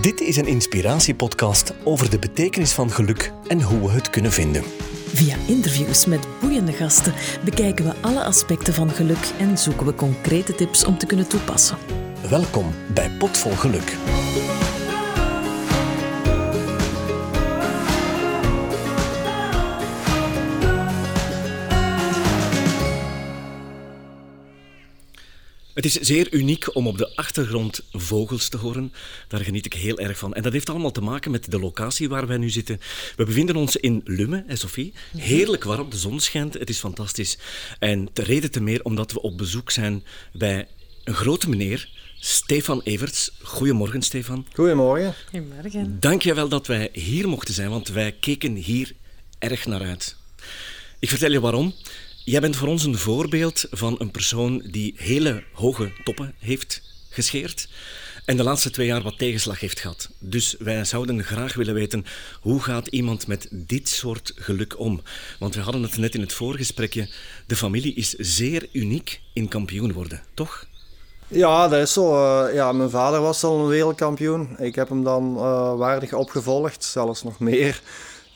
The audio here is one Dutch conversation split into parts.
Dit is een inspiratiepodcast over de betekenis van geluk en hoe we het kunnen vinden. Via interviews met boeiende gasten bekijken we alle aspecten van geluk en zoeken we concrete tips om te kunnen toepassen. Welkom bij Potvol Geluk. Het is zeer uniek om op de achtergrond vogels te horen. Daar geniet ik heel erg van. En dat heeft allemaal te maken met de locatie waar wij nu zitten. We bevinden ons in Lumme, hè Sophie. Heerlijk warm, de zon schijnt, het is fantastisch. En de reden te meer omdat we op bezoek zijn bij een grote meneer, Stefan Everts. Goedemorgen, Stefan. Goedemorgen. Goedemorgen. Dank je wel dat wij hier mochten zijn, want wij keken hier erg naar uit. Ik vertel je waarom. Jij bent voor ons een voorbeeld van een persoon die hele hoge toppen heeft gescheerd en de laatste twee jaar wat tegenslag heeft gehad. Dus wij zouden graag willen weten hoe gaat iemand met dit soort geluk om? Want we hadden het net in het voorgesprekje. De familie is zeer uniek in kampioen worden, toch? Ja, dat is zo. Uh, ja, mijn vader was al een wereldkampioen. Ik heb hem dan uh, waardig opgevolgd, zelfs nog meer.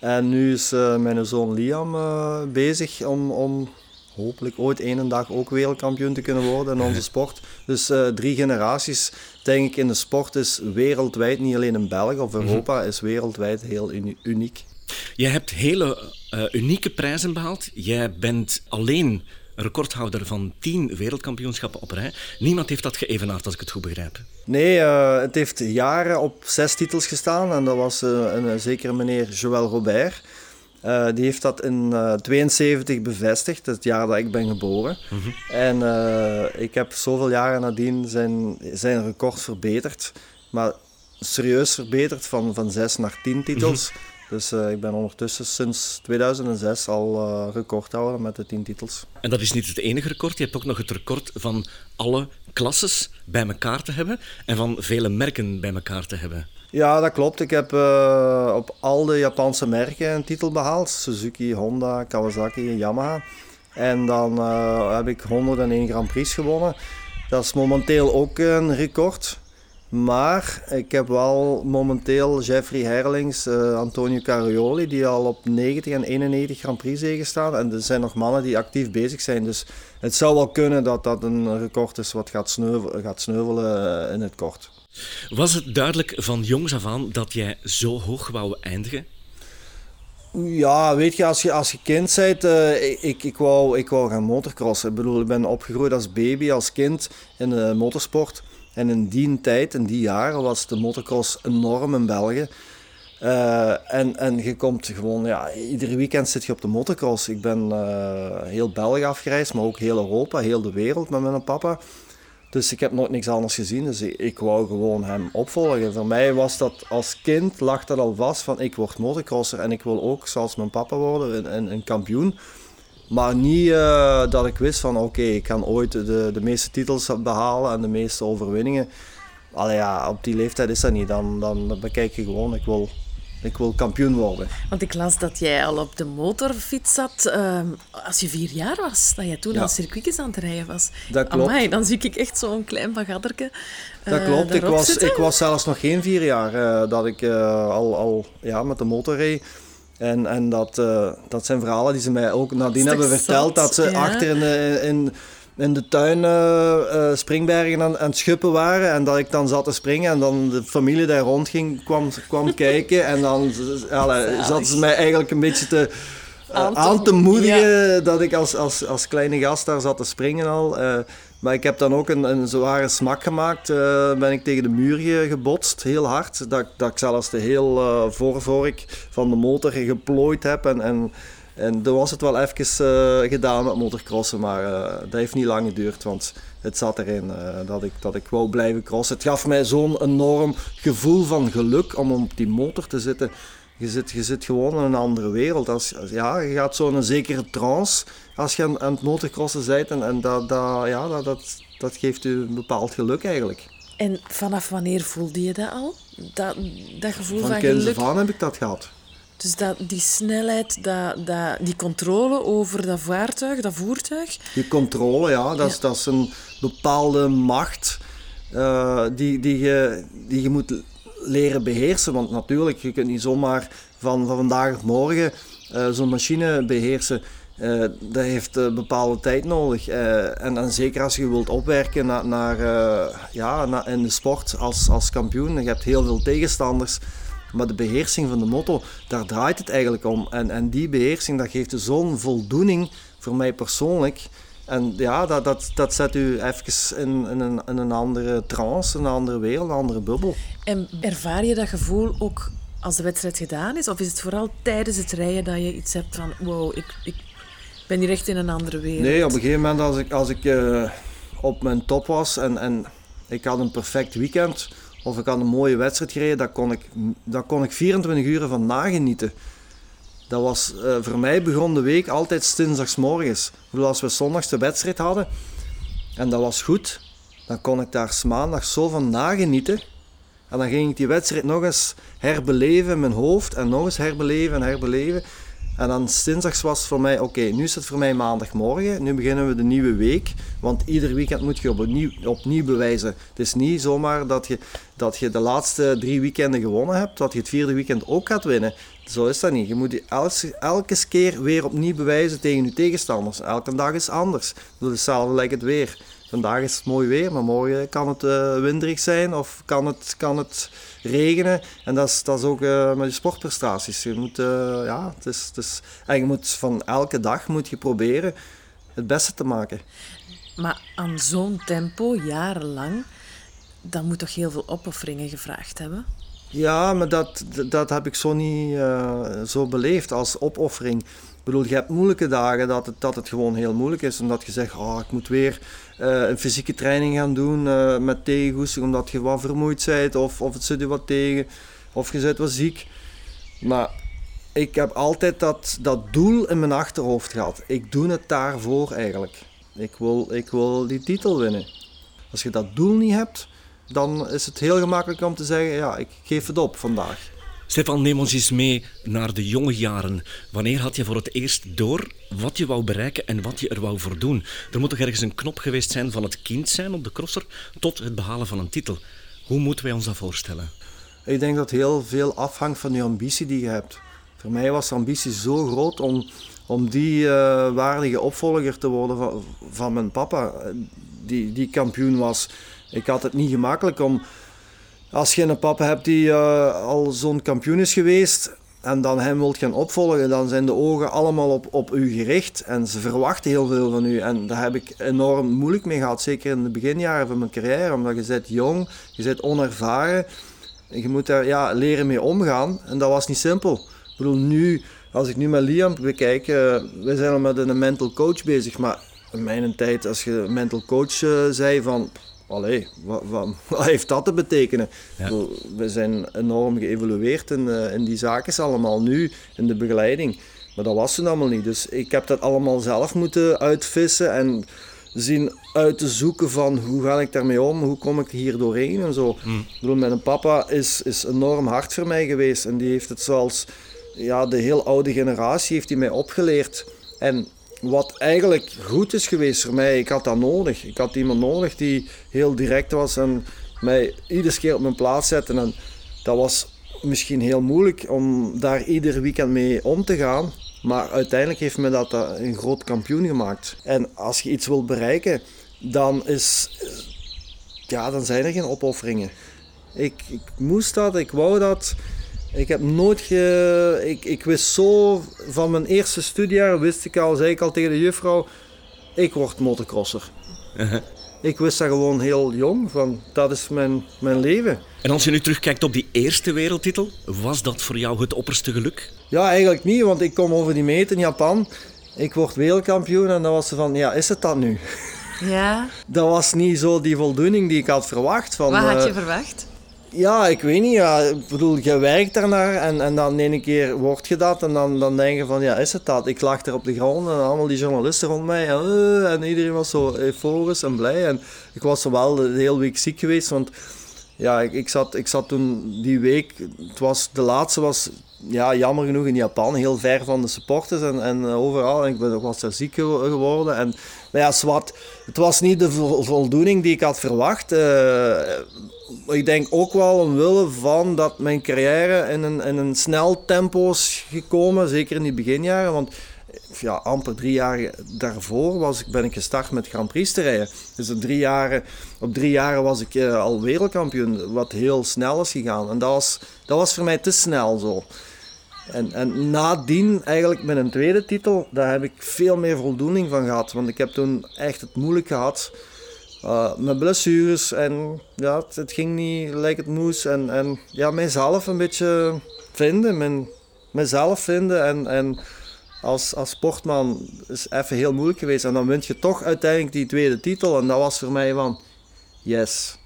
En nu is uh, mijn zoon Liam bezig om, om hopelijk ooit een dag ook wereldkampioen te kunnen worden in onze sport. Dus uh, drie generaties, denk ik, in de sport is wereldwijd, niet alleen in België of Europa, is wereldwijd heel uniek. Je hebt hele uh, unieke prijzen behaald. Jij bent alleen recordhouder van tien wereldkampioenschappen op rij. Niemand heeft dat geëvenaard, als ik het goed begrijp. Nee, uh, het heeft jaren op zes titels gestaan. En dat was uh, een zekere meneer Joël Robert. Uh, die heeft dat in 1972 uh, bevestigd, het jaar dat ik ben geboren. Mm -hmm. En uh, ik heb zoveel jaren nadien zijn, zijn record verbeterd. Maar serieus verbeterd, van, van 6 naar 10 titels. Mm -hmm. Dus ik ben ondertussen sinds 2006 al recordhouder met de 10 titels. En dat is niet het enige record. Je hebt ook nog het record van alle klasses bij elkaar te hebben en van vele merken bij elkaar te hebben. Ja, dat klopt. Ik heb uh, op al de Japanse merken een titel behaald. Suzuki, Honda, Kawasaki en Yamaha. En dan uh, heb ik 101 Grand Prix gewonnen. Dat is momenteel ook een record. Maar ik heb wel momenteel Jeffrey Herlings, uh, Antonio Carioli, die al op 90 en 91 Grand Prix zegen staan. En er zijn nog mannen die actief bezig zijn. Dus het zou wel kunnen dat dat een record is wat gaat sneuvelen, gaat sneuvelen in het kort. Was het duidelijk van jongs af aan dat jij zo hoog wou eindigen? Ja, weet je, als je, als je kind bent, uh, ik, ik, wou, ik wou gaan motocrossen. Ik bedoel, ik ben opgegroeid als baby, als kind in de motorsport. En in die tijd, in die jaren, was de motocross enorm in België. Uh, en, en je komt gewoon, ja, iedere weekend zit je op de motocross. Ik ben uh, heel België afgereisd, maar ook heel Europa, heel de wereld met mijn papa. Dus ik heb nooit niks anders gezien, dus ik, wou gewoon hem opvolgen. Voor mij was dat als kind, lag dat al vast van ik word motocrosser en ik wil ook zoals mijn papa worden, een, een kampioen. Maar niet uh, dat ik wist van oké, ik kan ooit de, de meeste titels behalen en de meeste overwinningen. Allee ja, op die leeftijd is dat niet. Dan, dan bekijk je gewoon, ik wil ik wil kampioen worden. Want ik las dat jij al op de motorfiets zat uh, als je vier jaar was. Dat jij toen ja. al circuitjes aan het rijden was. Dat klopt. Amai, dan zie ik echt zo'n klein bagadderke uh, Dat klopt. Ik was, ik was zelfs nog geen vier jaar uh, dat ik uh, al, al ja, met de motor reed. En, en dat, dat zijn verhalen die ze mij ook nadien hebben verteld. Dat ze ja. achter in, in in de tuin uh, uh, springbergen aan, aan, het schuppen waren. En dat ik dan zat te springen en dan de familie daar rondging kwam, kwam kijken. En dan zat ze mij eigenlijk een beetje te, uh, aan, te, aan te moedigen ja. dat ik als, als, als kleine gast daar zat te springen al. maar ik heb dan ook een, een zware smak gemaakt. ben ik tegen de muur gebotst, heel hard. Dat, dat ik zelfs de heel voorvork van de motor geplooid heb. En, en en toen was het wel even uh, gedaan met motocrossen, maar uh, dat heeft niet lang geduurd, want het zat erin uh, dat, ik, dat ik wou blijven crossen. Het gaf mij zo'n enorm gevoel van geluk om op die motor te zitten. Je zit, je zit gewoon in een andere wereld. Als, als ja, je gaat zo in een zekere trance als je aan, aan het motocrossen bent en, en dat, dat, ja, dat, dat, dat geeft u een bepaald geluk eigenlijk. En vanaf wanneer voelde je dat al? Dat, dat gevoel van, van geluk? Van heb ik dat gehad. Dus dat, die snelheid, dat, dat, die controle over dat vaartuig, dat voertuig. Die controle, ja, dat, Is, dat is een bepaalde macht uh, die, die, je, die je moet leren beheersen. Want natuurlijk, je kunt niet zomaar van, van vandaag op morgen uh, zo'n machine beheersen. Uh, dat heeft uh, bepaalde tijd nodig. en, en zeker als je wilt opwerken naar, naar ja, naar, in de sport als, als kampioen. Je hebt heel veel tegenstanders. Maar de beheersing van de motto, daar draait het eigenlijk om. En, en die beheersing, dat geeft zo'n voldoening voor mij persoonlijk. En ja, dat, dat, dat zet u even in, in, een, in een andere trance, een andere wereld, een andere bubbel. En ervaar je dat gevoel ook als de wedstrijd gedaan is? Of is het vooral tijdens het rijden dat je iets hebt van... Wow, ik, ik ben hier echt in een andere wereld. Nee, op een gegeven moment als ik, als ik uh, op mijn top was en, en ik had een perfect weekend... Of ik had een mooie wedstrijd gereden, daar kon ik, daar kon ik 24 uur van nagenieten. Dat was, uh, voor mij begon de week altijd dinsdagsmorgens. Als we zondags de wedstrijd hadden en dat was goed, dan kon ik daar maandag zo van nagenieten. En dan ging ik die wedstrijd nog eens herbeleven in mijn hoofd en nog eens herbeleven en herbeleven. En dan dinsdags was voor mij, oké, nu is het voor mij maandagmorgen, nu beginnen we de nieuwe week. Want ieder weekend moet je opnieuw, opnieuw bewijzen. Het is niet zomaar dat je, dat je de laatste drie weekenden gewonnen hebt, dat je het vierde weekend ook gaat winnen. Zo is dat niet. Je moet je elke, keer weer opnieuw bewijzen tegen je tegenstanders. Elke dag is anders. Dus hetzelfde lijkt het weer. Vandaag is het mooi weer, maar morgen kan het uh, winderig zijn of kan het, kan het regenen. En dat is, dat is ook uh, met je sportprestaties. Je moet, uh, ja, het is, het is, en je moet van elke dag moet je proberen het beste te maken. Maar aan zo'n tempo, jarenlang, dan moet toch heel veel opofferingen gevraagd hebben? Ja, maar dat, dat heb ik zo niet zo beleefd als opoffering. Ik je hebt moeilijke dagen dat het, dat het gewoon heel moeilijk is. Omdat je zegt, oh, ik moet weer uh, een fysieke training gaan doen uh, met tegengoesting omdat je wat vermoeid bent of, of het zit je wat tegen of je bent wat ziek. Maar ik heb altijd dat, dat doel in mijn achterhoofd gehad. Ik doe het daarvoor eigenlijk. Ik wil, ik wil die titel winnen. Als je dat doel niet hebt, dan is het heel gemakkelijk om te zeggen, ja, ik geef het op vandaag. Stefan, neem ons eens mee naar de jonge jaren. Wanneer had je voor het eerst door wat je wou bereiken en wat je er wou voor doen? Er moet toch ergens een knop geweest zijn van het kind zijn op de crosser tot het behalen van een titel. Hoe moeten wij ons dat voorstellen? Ik denk dat heel veel afhangt van je ambitie die je hebt. Voor mij was de ambitie zo groot om, om die uh, waardige opvolger te worden van, van mijn papa, die, die kampioen was. Ik had het niet gemakkelijk om als je een papa hebt die uh, al zo'n kampioen is geweest en dan hem wilt gaan opvolgen, dan zijn de ogen allemaal op, op u gericht en ze verwachten heel veel van u. En daar heb ik enorm moeilijk mee gehad, zeker in de beginjaren van mijn carrière, omdat je bent jong, je bent onervaren. Je moet daar ja, leren mee omgaan en dat was niet simpel. Ik bedoel, nu, als ik nu met Liam bekijk, uh, we zijn al met een mental coach bezig, maar in mijn tijd, als je mental coach uh, zei van allee, wat, wat, wat, heeft dat te betekenen? We zijn enorm geëvolueerd in, uh, in die zaken allemaal nu, in de begeleiding. Maar dat was toen allemaal niet. Dus ik heb dat allemaal zelf moeten uitvissen en zien uit te zoeken van hoe ga ik daarmee om, hoe kom ik hier doorheen en zo. Mm. Ik bedoel, mijn papa is, is enorm hard voor mij geweest en die heeft het zoals ja, de heel oude generatie heeft hij mij opgeleerd. En wat eigenlijk goed is geweest voor mij. Ik had dat nodig. Ik had iemand nodig die heel direct was en mij iedere keer op mijn plaats zette. En dat was misschien heel moeilijk om daar ieder weekend mee om te gaan. Maar uiteindelijk heeft me dat een groot kampioen gemaakt. En als je iets wilt bereiken, dan, is, ja, dan zijn er geen opofferingen. Ik, ik moest dat, ik wou dat. Ik heb nooit ge... Ik, ik wist zo... Van mijn eerste studiejaar wist ik al, zei ik al tegen de juffrouw... Ik word motocrosser. Ik wist dat gewoon heel jong, van dat is mijn, mijn leven. En als je nu terugkijkt op die eerste wereldtitel, was dat voor jou het opperste geluk? Ja, eigenlijk niet, want ik kom over die meet in Japan. Ik word wereldkampioen en dan was ze van, ja, is het dat nu? Ja. Dat was niet zo die voldoening die ik had verwacht. Van, Wat had je uh, verwacht? Ja, ik weet niet. Ja. Ik bedoel, je werkt daarnaar en, en dan de ene keer wordt je dat en dan, dan denk je van, ja, is het dat? Ik lag er op de grond en allemaal die journalisten rond mij en, uh, en iedereen was zo euforisch en blij. En ik was wel de, hele week ziek geweest, want ja, ik, ik, zat, ik zat toen die week, het was, de laatste was ja, jammer genoeg in Japan, heel ver van de supporters en, en overal. En ik ben, was daar ziek geworden. En, ja, zwart, het was niet de voldoening die ik had verwacht. Uh, ik denk ook wel omwille van dat mijn carrière in een, in een snel tempo is gekomen, zeker in die beginjaren. Want ja, amper drie jaar daarvoor was, ben ik gestart met Grand Prix te rijden. Dus op drie jaren, op drie jaren was ik uh, al wereldkampioen, wat heel snel is gegaan. En dat was, dat was voor mij te snel zo. En, en nadien, eigenlijk met een tweede titel, daar heb ik veel meer voldoening van gehad. Want ik heb toen echt het moeilijk gehad. Uh, met blessures en ja, het, ging niet gelijk het moest. En, en ja, mijzelf een beetje vinden, mijn, mezelf vinden. En, en als, als sportman is even heel moeilijk geweest. En dan wint je toch uiteindelijk die tweede titel. En dat was voor mij van, yes,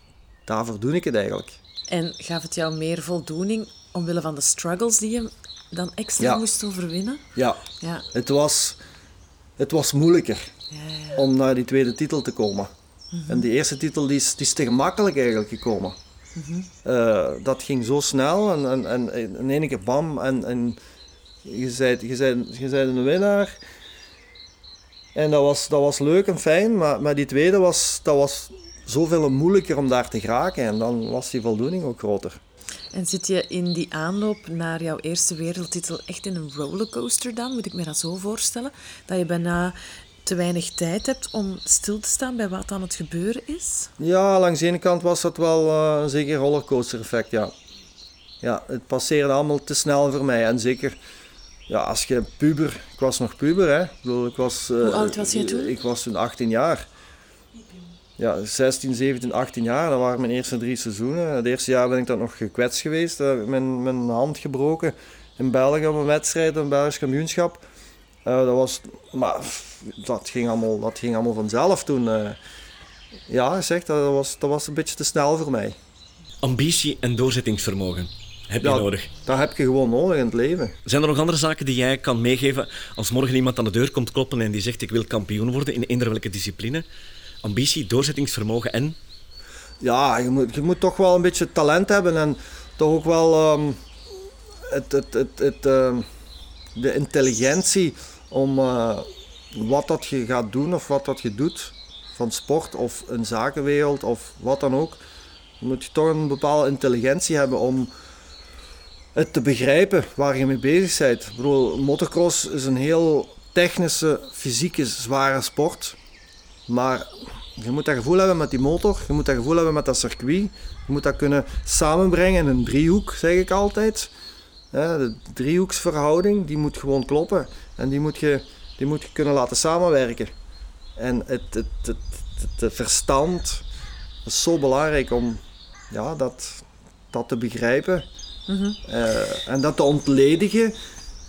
daarvoor doe ik het eigenlijk. En gaf het jou meer voldoening omwille van de struggles die je dan extra moest overwinnen? Ja, ja. Het, was, het was moeilijker ja, ja. om naar die tweede titel te komen. Mhm. En die eerste titel die is, die is te gemakkelijk eigenlijk gekomen. Mhm. Eh, dat ging zo snel en, en, en in één keer bam en, en je bent, je, bent, je bent een winnaar. En dat was, dat was leuk en fijn, maar, maar die tweede was, dat was zoveel moeilijker om daar te geraken en dan was die voldoening ook groter. En zit je in die aanloop naar jouw eerste wereldtitel echt in een rollercoaster dan? Moet ik me dat zo voorstellen? Dat je bijna te weinig tijd hebt om stil te staan bij wat aan het gebeuren is? Ja, langs de ene kant was dat wel uh, een zeker rollercoaster effect, ja. Ja, het passeerde allemaal te snel voor mij. En zeker ja, als je puber... Ik was nog puber, hè. Ik, bedoel, ik was, uh, Hoe oud was je toen? Ik was toen 18 jaar ja, 16, 17, 18 jaar. Dat waren mijn eerste drie seizoenen. Het eerste jaar ben ik dan nog gekwetst geweest. Uh, mijn, mijn hand gebroken in België op een wedstrijd, een Belgisch kampioenschap. Uh, dat was, maar dat ging allemaal, dat ging allemaal vanzelf toen. Uh, ja, zeg, dat was, dat was een beetje te snel voor mij. Ambitie en doorzettingsvermogen heb je nodig. Dat heb je gewoon nodig in het leven. Zijn er nog andere zaken die jij kan meegeven als morgen iemand aan de deur komt kloppen en die zegt ik wil kampioen worden in eender welke discipline? Ambitie, doorzettingsvermogen en? Ja, je moet, je moet toch wel een beetje talent hebben en toch ook wel um, het, het, het, het, uh, de intelligentie om uh, wat dat je gaat doen of wat dat je doet van sport of een zakenwereld of wat dan ook. Moet je toch een bepaalde intelligentie hebben om het te begrijpen waar je mee bezig bent. Ik bedoel, motocross is een heel technische, fysieke, zware sport. Maar je moet dat gevoel hebben met die motor, je moet dat gevoel hebben met dat circuit. Je moet dat kunnen samenbrengen in een driehoek, zeg ik altijd. De driehoeksverhouding, die moet gewoon kloppen. En die moet je, die moet je kunnen laten samenwerken. En het, het, het, het verstand is zo belangrijk om ja, dat, dat te begrijpen. Mhm. Eh, en dat te ontledigen.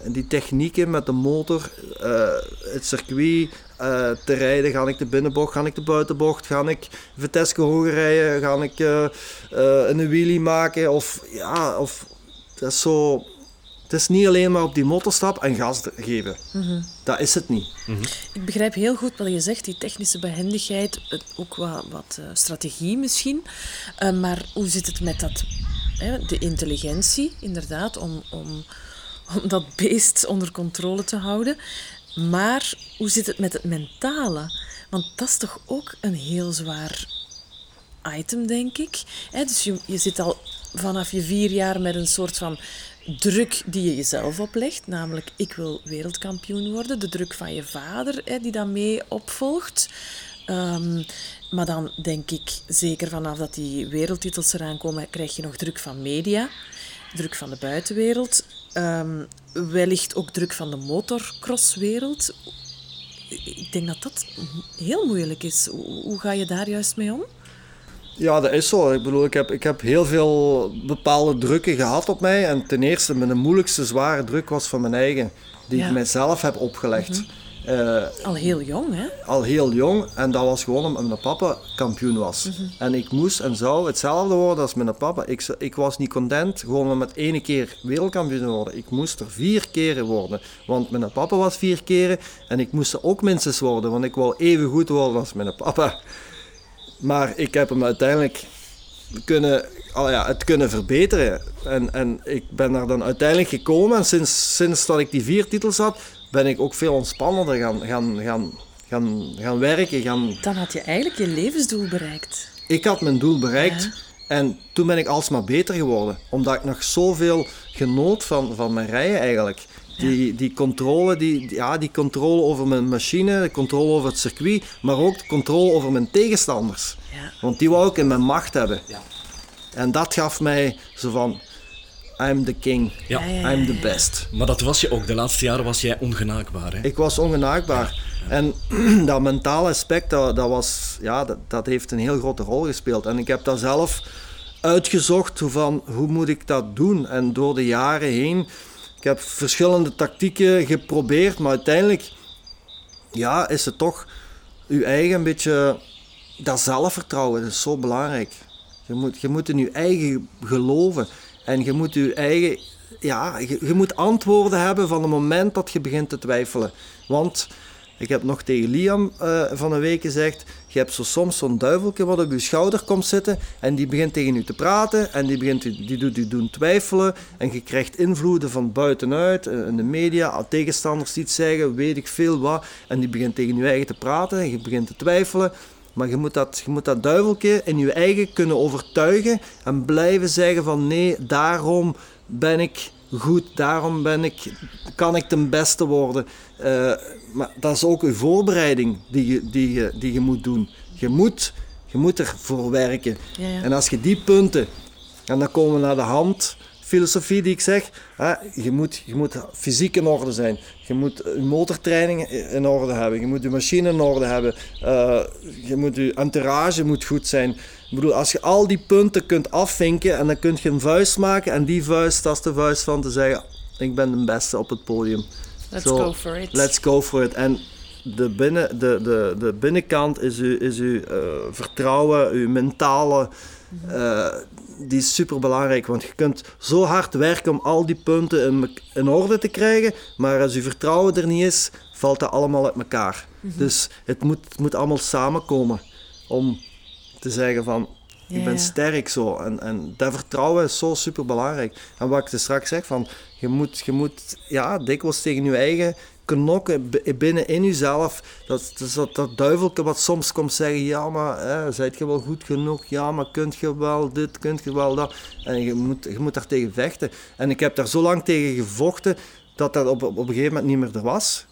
En die technieken met de motor, uh, het circuit, uh, te rijden. Ga ik de binnenbocht, ga ik de buitenbocht, ga ik Vitesse hoger rijden, ga ik uh, een wheelie maken. Of ja, of dat is zo. Het is niet alleen maar op die motor stappen en gas geven. Mm Dat is het niet. Mm Ik begrijp heel goed wat je zegt, die technische behendigheid, ook wat, wat strategie misschien. maar hoe zit het met dat, hè, de intelligentie, inderdaad, om, om, om dat beest onder controle te houden. Maar hoe zit het met het mentale? Want dat is toch ook een heel zwaar item, denk ik. dus je, je zit al vanaf je vier jaar met een soort van druk die je jezelf oplegt. Namelijk, ik wil wereldkampioen worden. De druk van je vader, die dan mee opvolgt. Ehm, maar dan denk ik, zeker vanaf dat die wereldtitels eraan komen, krijg je nog druk van media. Druk van de buitenwereld. Um, wellicht ook druk van de motorcrosswereld. Ik denk dat dat heel moeilijk is. Hoe ga je daar juist mee om? Ja, dat is zo. Ik bedoel, ik heb, ik heb heel veel bepaalde drukken gehad op mij. En ten eerste, mijn moeilijkste zware druk was van mijn eigen, die ik mijzelf heb opgelegd. Mhm. Uh, al heel jong, hè? Al heel jong. En dat was gewoon omdat mijn papa kampioen was. Mhm. En ik moest en zou hetzelfde worden als mijn papa. Ik, ik was niet content gewoon met één keer wereldkampioen worden. Ik moest er vier keren worden. Want mijn papa was vier keren. En ik moest er ook minstens worden. Want ik wou even goed worden als mijn papa. Maar ik heb hem uiteindelijk kunnen, oh ja, het kunnen verbeteren. En, en ik ben daar dan uiteindelijk gekomen. En sinds, sinds dat ik die vier titels had, ben ik ook veel ontspannender gaan, gaan, gaan, gaan, gaan werken. Gaan... Dan had je eigenlijk je levensdoel bereikt. Ik had mijn doel bereikt. En toen ben ik alsmaar beter geworden. Omdat ik nog zoveel genoot van, van mijn rijden eigenlijk. Die, die, controle, die, ja, die controle over mijn machine, de controle over het circuit, maar ook de controle over mijn tegenstanders. Ja. Want die wou ik in mijn macht hebben. Ja. En dat gaf mij zo van, I'm the king, ja. I'm the best. Maar dat was je ook, de laatste jaren was jij ongenaakbaar. Hè? Ik was ongenaakbaar. En dat mentale aspect, dat, dat, was, ja, dat, dat heeft een heel grote rol gespeeld. En ik heb dat zelf uitgezocht, van, hoe moet ik dat doen? En door de jaren heen ik heb verschillende tactieken geprobeerd, maar uiteindelijk ja, is het toch je eigen beetje dat zelfvertrouwen. Dat is zo belangrijk. Je moet, je moet in je eigen geloven en je moet je eigen ja, je, moet antwoorden hebben van het moment dat je begint te twijfelen. Want ik heb nog tegen Liam uh, van een week gezegd: Je hebt zo soms zo'n duiveltje wat op je schouder komt zitten. En die begint tegen u te praten. En die, begint, die doet u doen twijfelen. En je krijgt invloeden van buitenuit. Eh, in de media, tegenstanders iets zeggen, weet ik veel wat. En die begint tegen je eigen te praten. En je begint te twijfelen. Maar je moet, dat, je moet dat duiveltje in je eigen kunnen overtuigen. En blijven zeggen: van nee, daarom ben ik goed, daarom ben ik, kan ik ten beste worden. Uh, maar dat is ook een voorbereiding die je, die je, die je moet doen. Je moet, je moet ervoor werken. Ja, ja. En als je die punten, en dan komen we naar de hand, filosofie die ik zeg, hè, je, moet, je moet fysiek in orde zijn. Je moet je motortraining in orde hebben. Je moet je machine in orde hebben. Uh, je, moet je entourage moet goed zijn. Ik bedoel, als je al die punten kunt afvinken en dan kun je een vuist maken en die vuist, dat is de vuist van te zeggen, ik ben de beste op het podium. Let's go for it. Let's go for it. En de, binnen, de, de, de binnenkant is uw, is uw uh, vertrouwen, uw mentale. Uh, die is super belangrijk, want je kunt zo hard werken om al die punten in, in orde te krijgen, maar als je vertrouwen er niet is, valt dat allemaal uit elkaar. Mhm. Dus het moet, het moet allemaal samenkomen om te zeggen van ik ben sterk zo. En, en dat vertrouwen is zo super belangrijk. En wat ik er straks zeg, van, je moet, je moet ja, dikwijls tegen je eigen knokken binnen in jezelf. Dat, dat, dat duivelke wat soms komt zeggen, ja maar, hè, zijt je wel goed genoeg? Ja maar, kunt je wel dit, kunt je wel dat? En je moet, je moet daar tegen vechten. En ik heb daar zo lang tegen gevochten, dat dat op, op een gegeven moment niet meer er was.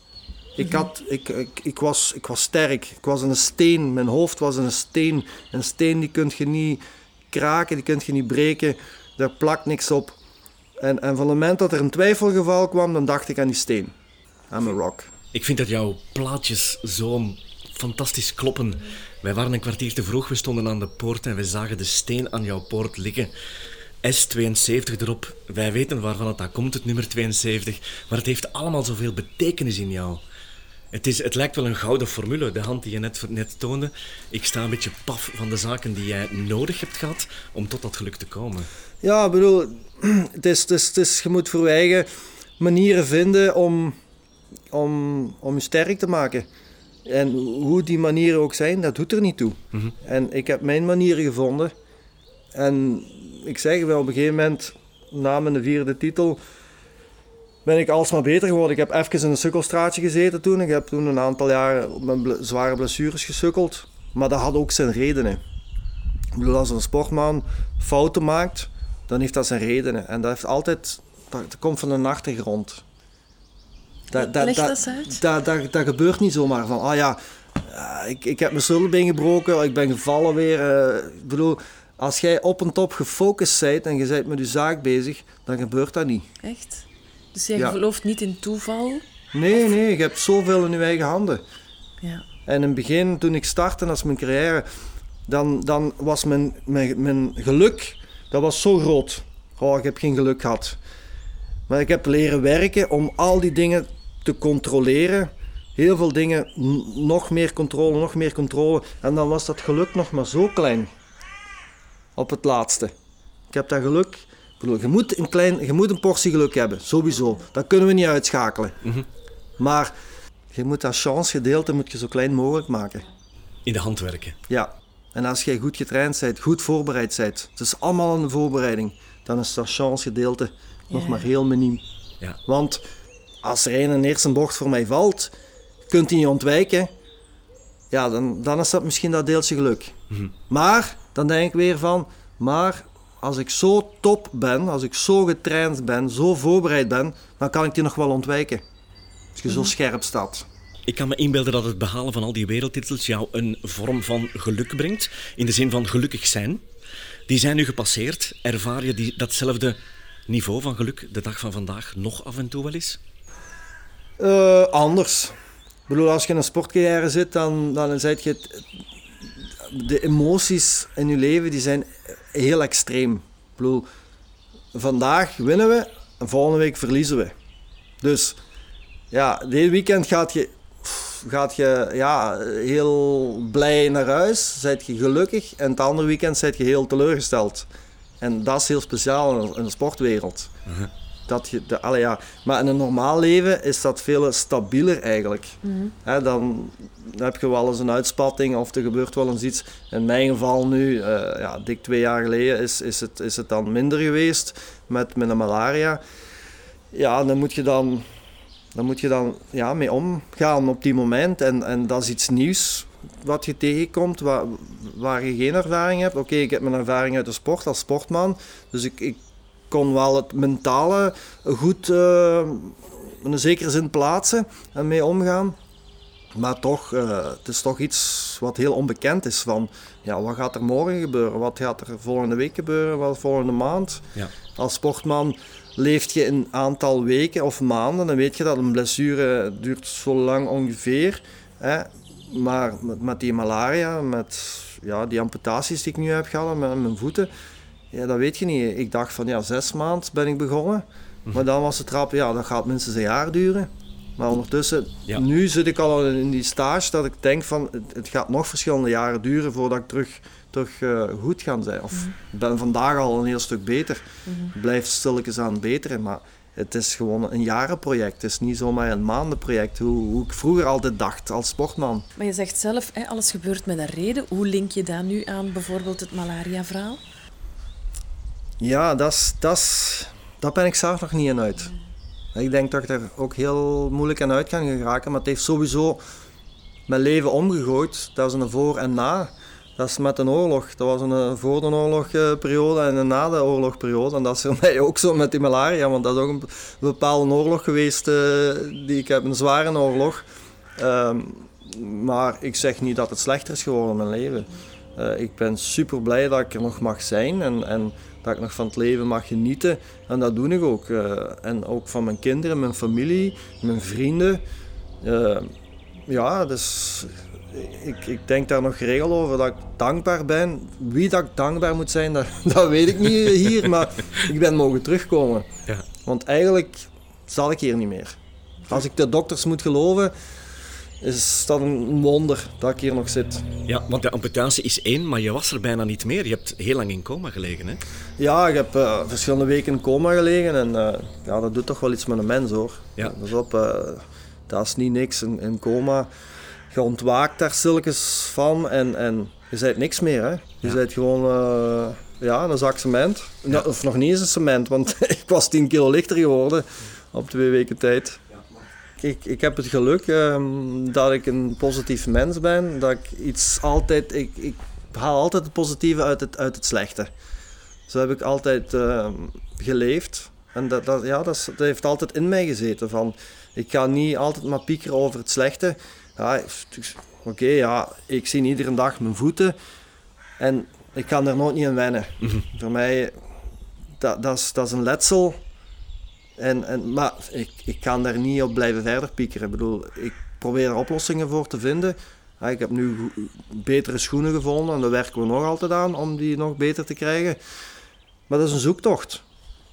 Ik, had, ik, ik, ik, was, ik was sterk. Ik was een steen. Mijn hoofd was een steen. Een steen die kun je niet kraken, die kun je niet breken. Daar plakt niks op. En, en van het moment dat er een twijfelgeval kwam, dan dacht ik aan die steen. I'm a rock. Ik vind dat jouw plaatjes zo fantastisch kloppen. Wij waren een kwartier te vroeg, we stonden aan de poort en we zagen de steen aan jouw poort liggen. S72 erop. Wij weten waarvan het dat komt, het nummer 72. Maar het heeft allemaal zoveel betekenis in jou. Het, is, het lijkt wel een gouden formule, de hand die je net, net toonde. Ik sta een beetje paf van de zaken die jij nodig hebt gehad om tot dat geluk te komen. Ja, ik bedoel, het is, het is, het is, je moet voor je eigen manieren vinden om, om, om je sterk te maken. En hoe die manieren ook zijn, dat doet er niet toe. Mhm. En ik heb mijn manieren gevonden. En ik zeg wel, op een gegeven moment, na mijn vierde titel, ben ik alsmaar beter geworden. Ik heb even in een sukkelstraatje gezeten toen. Ik heb toen een aantal jaren met zware blessures gesukkeld. Maar dat had ook zijn redenen. Ik bedoel, als een sportman fouten maakt, dan heeft dat zijn redenen. En dat, heeft altijd, dat, komt van de achtergrond. Dat, dat, dat, dat, dat, dat, gebeurt niet zomaar van, ah ja, eh, ik, ik heb mijn zullenbeen gebroken, ik ben gevallen weer. Uh, ik bedoel, als jij op en top gefocust bent en je bent met je zaak bezig, dan gebeurt dat niet. Echt? Dus jij gelooft niet in toeval? Nee, nee, je hebt zoveel in je eigen handen. Ja. En in het begin, toen ik startte als mijn carrière, dan, dan was mijn, mijn, mijn geluk dat was zo groot. Oh, ik heb geen geluk gehad. Maar ik heb leren werken om al die dingen te controleren. Heel veel dingen, nog meer controle, nog meer controle. En dan was dat geluk nog maar zo klein. Op het laatste. Ik heb dat geluk je moet, een klein, je moet een portie geluk hebben, sowieso. Dat kunnen we niet uitschakelen. Mhm. Maar je moet dat chancegedeelte moet je zo klein mogelijk maken. In de hand werken. Ja. En als jij goed getraind bent, goed voorbereid bent, het is allemaal een voorbereiding, dan is dat chancegedeelte nog Ja. maar heel miniem. Ja. Want als er een eerste bocht voor mij valt, kunt hij niet ontwijken, ja, dan, dan is dat misschien dat deeltje geluk. Maar dan denk ik weer van, maar als ik zo top ben, als ik zo getraind ben, zo voorbereid ben, dan kan ik die nog wel ontwijken. Als je zo scherp staat. Ik kan me inbeelden dat het behalen van al die wereldtitels jou een vorm van geluk brengt. In de zin van gelukkig zijn. Die zijn nu gepasseerd. Ervaar je die, datzelfde niveau van geluk de dag van vandaag nog af en toe wel eens? Eh, anders. Ik bedoel, als je in een sportcarrière zit, dan, dan zeg je de emoties in je leven die zijn heel extreem. Ik bedoel, vandaag winnen we en volgende week verliezen we. Dus ja, dit weekend gaat je, gaat je ja, heel blij naar huis, zijt je gelukkig en het andere weekend zijt je heel teleurgesteld. En dat is heel speciaal in de- sportwereld. Dat je de, allee, ja. Maar in een normaal leven is dat veel stabieler eigenlijk. Hè, dan heb je wel eens een uitspatting of er gebeurt wel eens iets. In mijn geval nu, eh, ja, dik twee jaar geleden, is, is, het, is het dan minder geweest met mijn malaria. Ja, dan moet je dan, dan, moet je dan ja, mee omgaan op die moment. En, en dat is iets nieuws wat je tegenkomt waar, waar je geen ervaring hebt. Oké, ik heb mijn ervaring uit de sport als sportman. Dus ik, ik kon wel het mentale goed eh, in een zekere zin plaatsen en mee omgaan. Maar toch, eh, het is toch iets wat heel onbekend is. Van, ja, wat gaat er morgen gebeuren? Wat gaat er volgende week gebeuren? Wat volgende maand? Ja. Als sportman leeft je een aantal weken of maanden. Dan weet je dat een blessure duurt zo lang ongeveer. Hè? Maar met, met die malaria, met ja, die amputaties die ik nu heb gehad met mijn voeten, ja, dat weet je niet. Ik dacht van ja, zes maanden ben ik begonnen. Maar dan was het trap, ja, dat gaat minstens een jaar duren. Maar ondertussen, Ja. nu zit ik al in die stage dat ik denk van het, het gaat nog verschillende jaren duren voordat ik terug, terug eh, goed ga zijn. Of ik ben vandaag al een heel stuk beter. Ik blijf stilletjes aan het beteren, maar het is gewoon een jarenproject. Het is niet zomaar een maandenproject, hoe, hoe ik vroeger altijd dacht als sportman. Maar je zegt zelf, hè, alles gebeurt met een reden. Hoe link je dat nu aan bijvoorbeeld het malaria-verhaal? Ja, dat is- dat is- daar ben ik zelf nog niet in uit. Ik denk dat ik er ook heel moeilijk aan uit kan geraken, maar het heeft sowieso mijn leven omgegooid. Dat is een voor en na. Dat is met een oorlog. Dat was een eh, voor de oorlogperiode en een na de oorlogperiode. En dat is voor mij ook zo met die malaria, want dat is ook een bepaalde oorlog geweest eh, die ik heb, een zware oorlog. Ehm, maar ik zeg niet dat het slechter is geworden in mijn leven. Eh, ik ben super blij dat ik er nog mag zijn en, en dat ik nog van het leven mag genieten. En dat doe ik ook. Eh, en ook van mijn kinderen, mijn familie, mijn vrienden. Eh, ja, dus ik, ik denk daar nog geregeld over dat ik dankbaar ben. Wie dat ik dankbaar moet zijn, dat, dat weet ik niet hier, maar ik ben mogen terugkomen. Ja. Want eigenlijk zal ik hier niet meer. Als ik de dokters moet geloven, is dat een wonder dat ik hier nog zit. Ja, want de amputatie is één, maar je was er bijna niet meer. Je hebt heel lang in coma gelegen, hè? Ja, ik heb eh, verschillende weken in coma gelegen en eh, ja, dat doet toch wel iets met een mens hoor. Ja. Is op, eh, dat is niet niks in, in coma. Je ontwaakt daar stilletjes van en, en je bent niks meer. Hè. Je Ja. bent gewoon ja, een zak cement. Of nog niet eens een cement, want ik was 10 kilo lichter geworden op twee weken tijd. Ik, ik heb het geluk ehm, dat ik een positief mens ben. Dat ik iets altijd... Ik, ik haal altijd het positieve uit het, uit het slechte. Zo heb ik altijd ehm, geleefd. En dat, dat, ja, dat, is- dat heeft altijd in mij gezeten. Van, ik ga niet altijd maar piekeren over het slechte. Ja, Oké, ja, ik zie iedere dag mijn voeten. En ik kan er nooit niet aan wennen. Voor mij, dat, dat, is, dat is een letsel. En, en, maar ik, ik kan daar niet op blijven verder piekeren. Ik bedoel, ik probeer er oplossingen voor te vinden. Ja, ik heb nu betere schoenen gevonden en daar werken we nog altijd aan om die nog beter te krijgen. Maar dat is een zoektocht.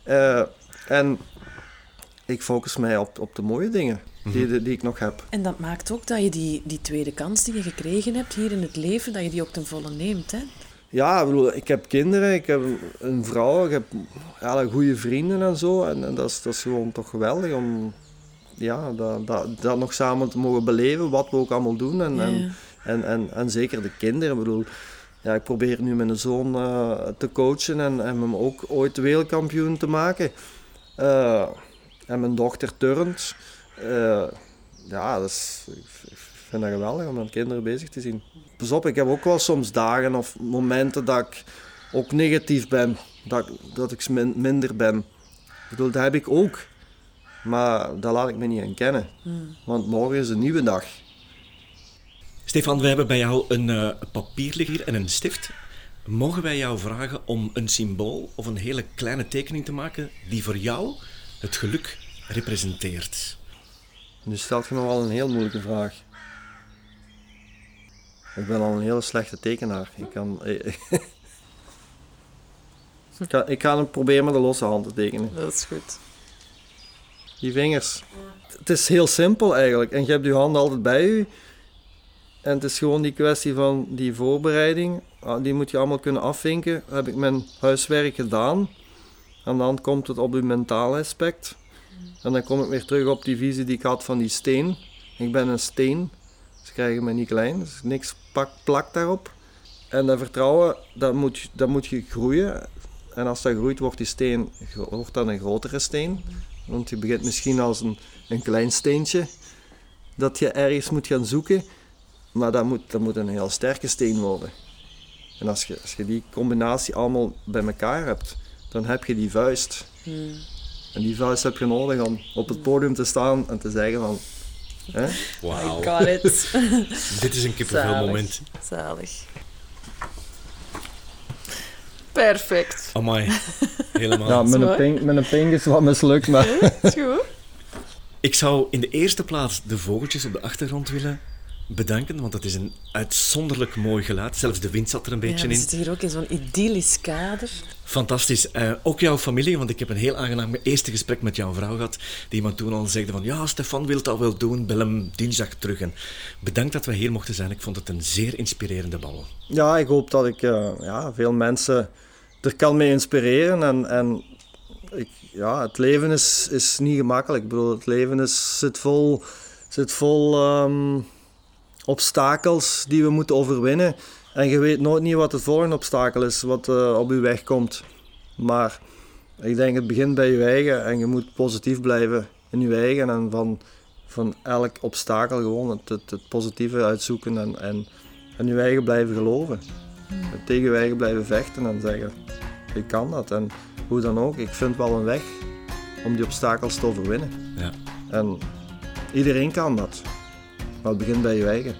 Eh, en ik focus mij op, op de mooie dingen die, die, die ik nog heb. En dat maakt ook dat je die, die tweede kans die je gekregen hebt hier in het leven, dat je die ook ten volle neemt. Hè? Ja, ik, bedoel, ik heb kinderen, ik heb een vrouw, ik heb ja, goede vrienden en zo. En, en dat, is, dat is gewoon toch geweldig om ja, dat, dat, dat nog samen te mogen beleven, wat we ook allemaal doen. En, Ja. en, en, en, en zeker de kinderen. Ik bedoel, ja, ik probeer nu mijn zoon te coachen en, en hem ook ooit wereldkampioen te maken. en mijn dochter turnt. ja, dat is, ik vind dat geweldig om met kinderen bezig te zien. Pas op, ik heb ook wel soms dagen of momenten dat ik ook negatief ben. Dat, dat ik minder ben. Ik bedoel, dat heb ik ook. Maar dat laat ik me niet aan kennen. Hmm. Want morgen is een nieuwe dag. Stefan, we hebben bij jou een uh, papier liggen hier en een stift. Mogen wij jou vragen om een symbool of een hele kleine tekening te maken die voor jou het geluk representeert? Nu stelt je me wel een heel moeilijke vraag. Ik ben al een hele slechte tekenaar. Ik kan, ik, ga, ik ga hem proberen met de losse hand te tekenen. Dat is goed. Die vingers. Het is heel simpel eigenlijk. En je hebt je handen altijd bij je. En het is gewoon die kwestie van die voorbereiding. Ah, die moet je allemaal kunnen afvinken. Heb ik mijn huiswerk gedaan. En dan komt het op je mentale aspect. En dan kom ik weer terug op die visie die ik had van die steen. Ik ben een steen. Ze krijgen me niet klein. Dus niks pak, plakt daarop. En dat vertrouwen, dat moet, dat moet je groeien. En als dat groeit, wordt die steen wordt dan een grotere steen. Want je begint misschien als een, een klein steentje dat je ergens moet gaan zoeken. Maar dat moet, dat moet een heel sterke steen worden. En als je, als je die combinatie allemaal bij elkaar hebt, dan heb je die vuist. Hmm. En die vuist heb je nodig om op het podium te staan en te zeggen van... Hè? Wow. I got it. Dit is een kippenvel moment. Zalig. Perfect. Amai. Helemaal. Ja, met een, ping, met een ping is wat mislukt, maar... is goed. Ik zou in de eerste plaats de vogeltjes op de achtergrond willen bedanken, want het is een uitzonderlijk mooi geluid. Zelfs de wind zat er een beetje in. we zitten hier ook in zo'n idyllisch kader. Fantastisch. Uh, ook jouw familie, want ik heb een heel aangenaam eerste gesprek met jouw vrouw gehad, die me toen al zegde van ja, Stefan wil dat wel doen, bel hem dinsdag terug. En bedankt dat we hier mochten zijn. Ik vond het een zeer inspirerende babbel. Ja, ik hoop dat ik uh, ja, veel mensen er kan mee inspireren en, en ik, ja, het leven is, is niet gemakkelijk. Ik bedoel, het leven is, zit vol, zit vol um, obstakels die we moeten overwinnen. En je weet nooit niet wat het volgende obstakel is wat uh, op je weg komt. Maar ik denk het begint bij je eigen en je moet positief blijven in je eigen en van, van elk obstakel gewoon het, het, het positieve uitzoeken en, en, en je eigen blijven geloven. Tegen je eigen blijven vechten en zeggen, ik kan dat en hoe dan ook, ik vind wel een weg om die obstakels te overwinnen. Ja. En iedereen kan dat, maar het begint bij je eigen.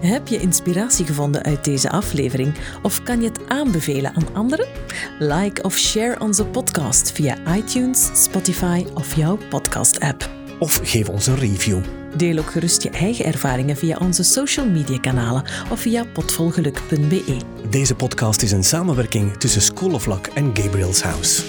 Heb je inspiratie gevonden uit deze aflevering of kan je het aanbevelen aan anderen? Like of share onze podcast via iTunes, Spotify of jouw podcast-app. Of geef ons een review. Deel ook gerust je eigen ervaringen via onze social media kanalen of via potvolgeluk.be. Deze podcast is een samenwerking tussen School of Luck en Gabriel's House.